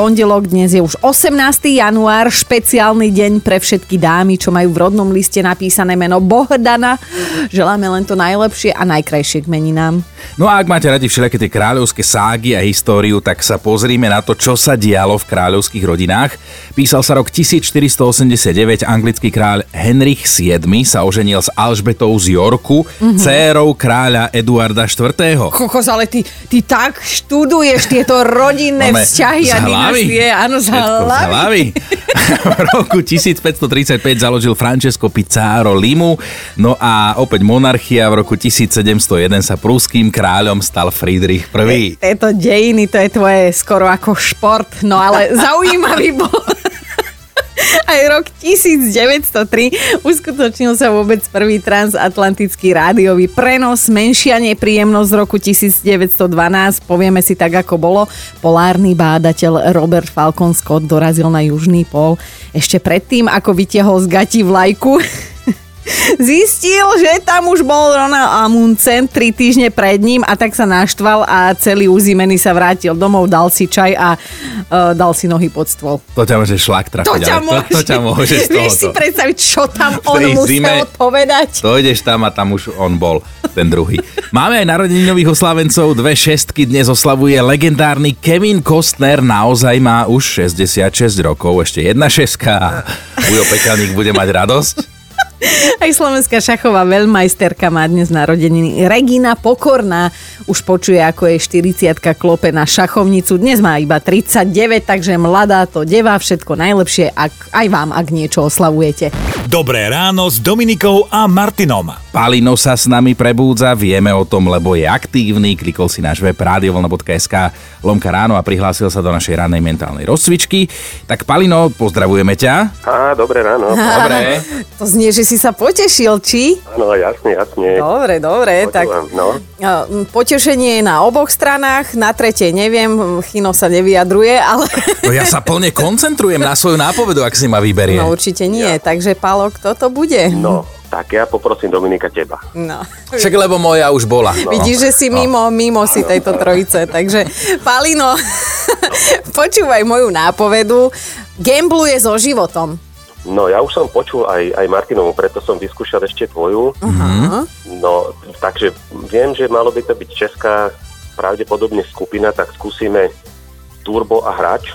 Pondelok, dnes je už 18. január, špeciálny deň pre všetky dámy, čo majú v rodnom liste napísané meno Bohdana. Želáme len to najlepšie a najkrajšie k meninám. No a ak máte radi všelijaké tie kráľovské ságy a históriu, tak sa pozrime na to, čo sa dialo v kráľovských rodinách. Písal sa rok 1489, anglický kráľ Henrich VII sa oženil s Alžbetou z Yorku, mm-hmm. dcérou kráľa Eduarda IV. Kokos, ale ty, ty tak študuješ tieto rodinné vzťahy a hlavy. dynastie. Áno, z hlavy. v roku 1535 založil Francesco Pizzaro Limu, no a opäť monarchia v roku 1701 sa pruským kráľom stal Friedrich I. Tieto dejiny, to je tvoje skoro ako šport, no ale zaujímavý bol. Aj rok 1903 uskutočnil sa vôbec prvý transatlantický rádiový prenos, menšia nepríjemnosť roku 1912, povieme si tak, ako bolo. Polárny bádateľ Robert Falcon Scott dorazil na južný pol ešte predtým, ako vytiahol z gati vlajku. Zistil, že tam už bol Ronald Amundsen 3 týždne pred ním a tak sa naštval a celý uzimený sa vrátil domov, dal si čaj a uh, dal si nohy pod stôl. To ťa môže šlak trafiť. To ťa môže, to, to ťa môže z Vieš si predstaviť, čo tam on musel zime- povedať? Dojdeš tam a tam už on bol, ten druhý. Máme aj narodeninových oslavencov, dve šestky dnes oslavuje legendárny Kevin Costner, naozaj má už 66 rokov, ešte jedna šestka. Ujo Pekelník bude mať radosť. Aj slovenská šachová veľmajsterka má dnes narodeniny. Regina Pokorná už počuje, ako je 40 klope na šachovnicu. Dnes má iba 39, takže mladá to devá všetko najlepšie, ak, aj vám, ak niečo oslavujete. Dobré ráno s Dominikou a Martinom. Palino sa s nami prebúdza, vieme o tom, lebo je aktívny, klikol si náš web radiovolna.sk lomka ráno a prihlásil sa do našej rannej mentálnej rozcvičky. Tak Palino, pozdravujeme ťa. Á, dobré ráno. Dobre. To znie, že si sa potešil, či? Áno, jasne, jasne. Dobre, dobre, tak Počúvam, No, a, m, potešenie je na oboch stranách, na tretej neviem, Chino sa nevyjadruje, ale No ja sa plne koncentrujem na svoju nápovedu, ak si ma vyberie. no určite nie, takže Palo, kto to bude? no, tak ja poprosím Dominika teba. No. Však lebo moja už bola. No. Vidíš, že si mimo, mimo si tejto trojice. Takže, Palino, počúvaj moju nápovedu. Gambluje so životom. No, ja už som počul aj, aj Martinovu, preto som vyskúšal ešte tvoju. Aha. No, takže viem, že malo by to byť česká pravdepodobne skupina, tak skúsime Turbo a Hráč.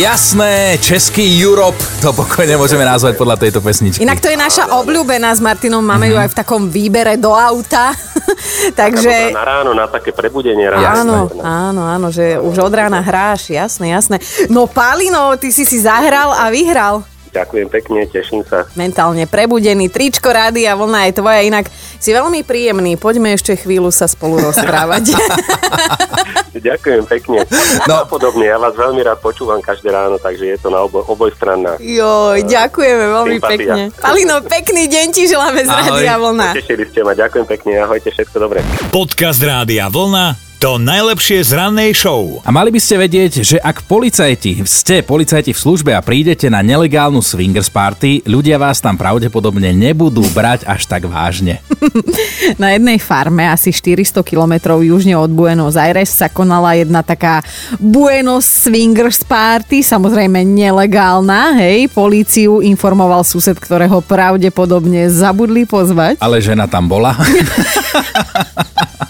Jasné, český Europe, to pokojne môžeme nazvať podľa tejto pesničky. Inak to je naša obľúbená s Martinom, máme ju aj v takom výbere do auta. Takže... Na ráno, na také prebudenie ráno. Áno, áno, áno, že už od rána hráš, jasné, jasné. No Palino, ty si si zahral a vyhral. Ďakujem pekne, teším sa. Mentálne prebudený, tričko rádia, vlna je tvoja, inak si veľmi príjemný. Poďme ešte chvíľu sa spolu rozprávať. Ďakujem pekne. No. podobne, ja vás veľmi rád počúvam každé ráno, takže je to na obo, obojstranná. Joj, ďakujeme veľmi Sympatia. pekne. Palino, pekný deň ti želáme z Ahoj. Rádia Vlna. Tešili ste ma, ďakujem pekne, ahojte, všetko dobré. Podcast Rádia Vlna. To najlepšie z rannej show. A mali by ste vedieť, že ak policajti, ste policajti v službe a prídete na nelegálnu swingers party, ľudia vás tam pravdepodobne nebudú brať až tak vážne. Na jednej farme asi 400 kilometrov južne od Buenos Aires sa konala jedna taká Buenos Swingers Party, samozrejme nelegálna, hej. Políciu informoval sused, ktorého pravdepodobne zabudli pozvať. Ale žena tam bola.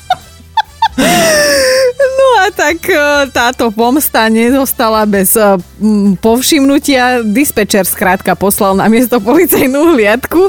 Tak e, táto pomsta nezostala bez e, povšimnutia. Dispečer skrátka poslal na miesto policajnú hliadku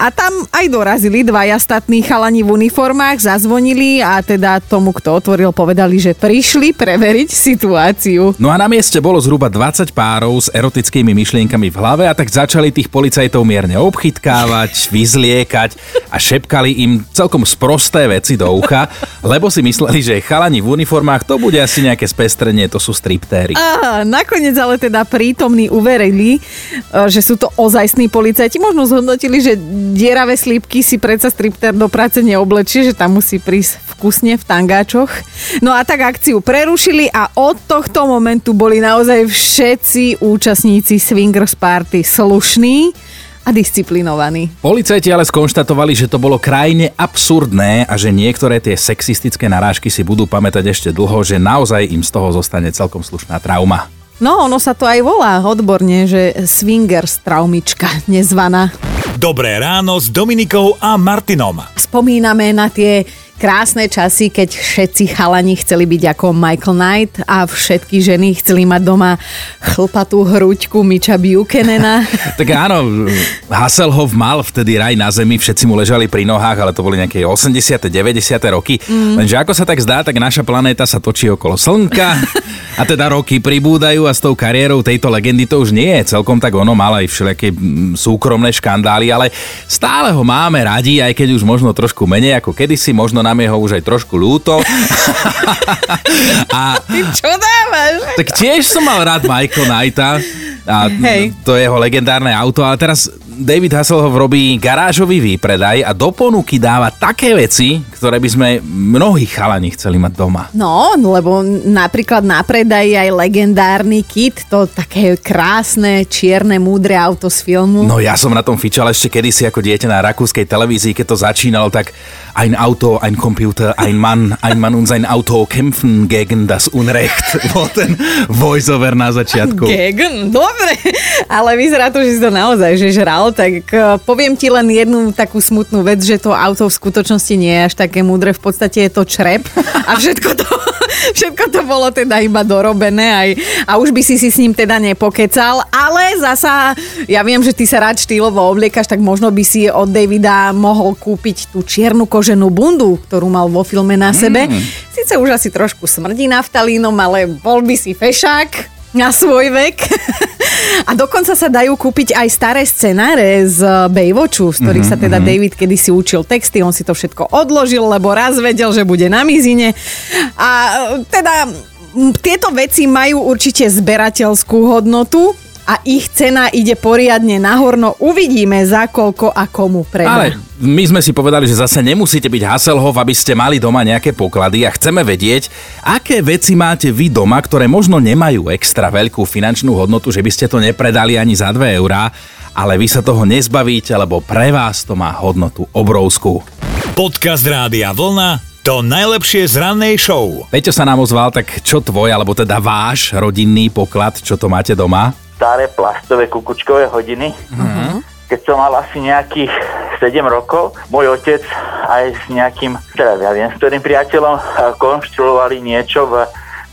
a tam aj dorazili dvaja statní chalani v uniformách, zazvonili a teda tomu, kto otvoril, povedali, že prišli preveriť situáciu. No a na mieste bolo zhruba 20 párov s erotickými myšlienkami v hlave a tak začali tých policajtov mierne obchytkávať, vyzliekať a šepkali im celkom sprosté veci do ucha, lebo si mysleli, že chalani v uniformách to bude asi nejaké spestrenie, to sú striptéry. A nakoniec ale teda prítomní uverili, e, že sú to ozajstní policajti. Možno zhodnotili, že dieravé slípky si predsa stripter do práce neoblečie, že tam musí prísť vkusne v tangáčoch. No a tak akciu prerušili a od tohto momentu boli naozaj všetci účastníci Swingers Party slušní a disciplinovaný. Policajti ale skonštatovali, že to bolo krajine absurdné a že niektoré tie sexistické narážky si budú pamätať ešte dlho, že naozaj im z toho zostane celkom slušná trauma. No, ono sa to aj volá odborne, že swingers traumička nezvaná. Dobré ráno s Dominikou a Martinom. Spomíname na tie krásne časy, keď všetci chalani chceli byť ako Michael Knight a všetky ženy chceli mať doma chlpatú hruďku Miča Buchanana. tak áno, Hasselhoff mal vtedy raj na zemi, všetci mu ležali pri nohách, ale to boli nejaké 80. 90. roky. Mm. Lenže ako sa tak zdá, tak naša planéta sa točí okolo Slnka a teda roky pribúdajú a s tou kariérou tejto legendy to už nie je celkom tak ono, mal aj všelijaké súkromné škandály, ale stále ho máme radi, aj keď už možno trošku menej ako kedysi, možno nám je ho už aj trošku ľúto. a, Ty čo dávaš? Tak tiež som mal rád Michael Knighta a Hej. to jeho legendárne auto, ale teraz David Hasselhoff robí garážový výpredaj a do ponuky dáva také veci, ktoré by sme mnohí chalani chceli mať doma. No, lebo napríklad na predaj aj legendárny kit, to také krásne, čierne, múdre auto z filmu. No ja som na tom fičal ešte kedysi ako dieťa na rakúskej televízii, keď to začínalo, tak ein Auto, ein Computer, ein Mann, ein Mann und sein Auto kämpfen gegen das Unrecht. Bol ten voiceover na začiatku. Gegen, dobre, ale vyzerá to, že si to naozaj že žral mal, tak e, poviem ti len jednu takú smutnú vec, že to auto v skutočnosti nie je až také múdre, v podstate je to črep a všetko to, všetko to bolo teda iba dorobené aj, a už by si si s ním teda nepokecal, ale zasa ja viem, že ty sa rád štýlovo obliekaš, tak možno by si od Davida mohol kúpiť tú čiernu koženú bundu, ktorú mal vo filme na sebe. Mm. Sice už asi trošku smrdí naftalínom, ale bol by si fešák na svoj vek. A dokonca sa dajú kúpiť aj staré scenáre z Baywatchu, z ktorých mm-hmm. sa teda mhm. David kedysi učil texty, on si to všetko odložil, lebo raz vedel, že bude na mizine. A teda tieto veci majú určite zberateľskú hodnotu, a ich cena ide poriadne nahor, no uvidíme za koľko a komu predá. Ale my sme si povedali, že zase nemusíte byť Hasselhoff, aby ste mali doma nejaké poklady a chceme vedieť, aké veci máte vy doma, ktoré možno nemajú extra veľkú finančnú hodnotu, že by ste to nepredali ani za 2 eurá, ale vy sa toho nezbavíte, lebo pre vás to má hodnotu obrovskú. Podcast Rádia Vlna to najlepšie z rannej show. Peťo sa nám ozval, tak čo tvoj, alebo teda váš rodinný poklad, čo to máte doma? Staré plastové kukučkové hodiny. Uh-huh. Keď som mal asi nejakých 7 rokov, môj otec aj s nejakým, teda ja viem, s ktorým priateľom eh, konštruovali niečo v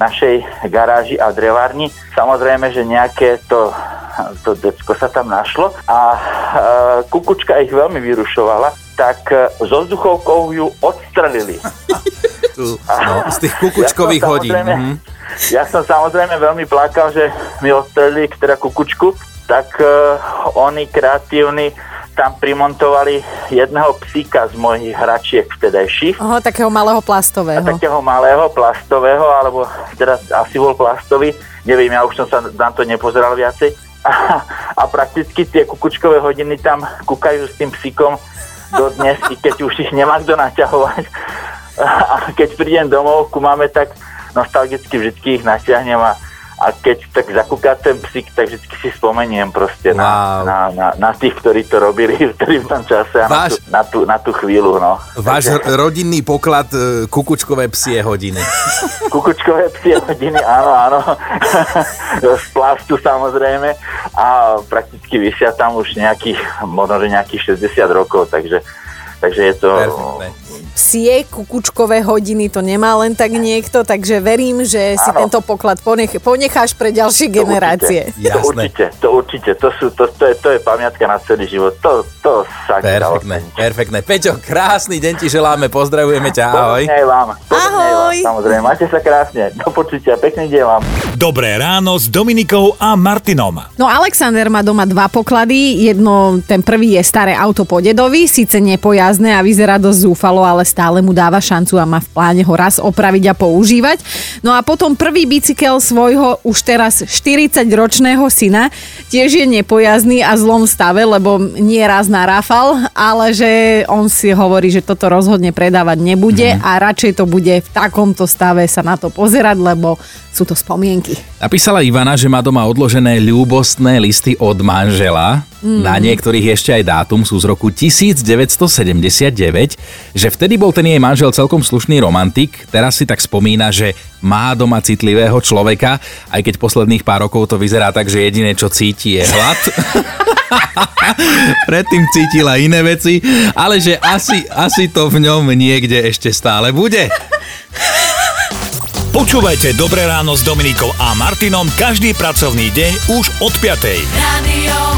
našej garáži a drevárni. Samozrejme, že nejaké to, to decko sa tam našlo a e, kukučka ich veľmi vyrušovala, tak e, so vzduchovkou ju odstrelili. no, z tých kukučkových ja hodín. Mm-hmm. Ja som samozrejme veľmi plakal, že mi odstrelili teda kukučku, tak uh, oni kreatívni tam primontovali jedného psíka z mojich hračiek vtedajších. Oho, takého malého plastového. A takého malého plastového, alebo teda asi bol plastový. Neviem, ja už som sa na to nepozeral viacej. A, a prakticky tie kukučkové hodiny tam kúkajú s tým psíkom do dnes, i keď už ich nemá kto naťahovať. A keď prídem domov ku máme, tak nostalgicky vždy ich natiahnem a, a keď tak zakúka ten psík, tak vždy si spomeniem proste wow. na, na, na, na tých, ktorí to robili vtedy v tom čase a Váš... na, tú, na, tú, na tú chvíľu. No. Váš Takže... rodinný poklad e, kukučkové psie hodiny. kukučkové psie hodiny, áno, áno. Z plastu samozrejme a prakticky vysia tam už nejakých, možno že nejakých 60 rokov, takže takže je to Perfektné psie kukučkové hodiny, to nemá len tak niekto, takže verím, že si ano. tento poklad ponech- ponecháš pre ďalšie to generácie. Určite, to určite, to určite, to, sú, to, to, je, to je pamiatka na celý život, to, to sa Perfektné, perfektné. Peťo, krásny deň ti želáme, pozdravujeme ťa, ahoj. Podobne vám, ahoj. Vám, samozrejme, máte sa krásne, do počutia, pekný deň vám. Dobré ráno s Dominikou a Martinom. No Alexander má doma dva poklady, jedno, ten prvý je staré auto po dedovi, síce nepojazné a vyzerá dosť zúfalo, ale stále mu dáva šancu a má v pláne ho raz opraviť a používať. No a potom prvý bicykel svojho už teraz 40-ročného syna tiež je nepojazný a zlom stave, lebo nie raz naráfal, ale že on si hovorí, že toto rozhodne predávať nebude mm. a radšej to bude v takomto stave sa na to pozerať, lebo sú to spomienky. Napísala Ivana, že má doma odložené ľúbostné listy od manžela. Mm. Na niektorých ešte aj dátum sú z roku 1979, že vtedy bol ten jej manžel celkom slušný romantik. Teraz si tak spomína, že má doma citlivého človeka, aj keď posledných pár rokov to vyzerá tak, že jediné, čo cíti, je hlad. Predtým cítila iné veci, ale že asi, asi to v ňom niekde ešte stále bude. Počúvajte Dobré ráno s Dominikou a Martinom každý pracovný deň už od 5. Radio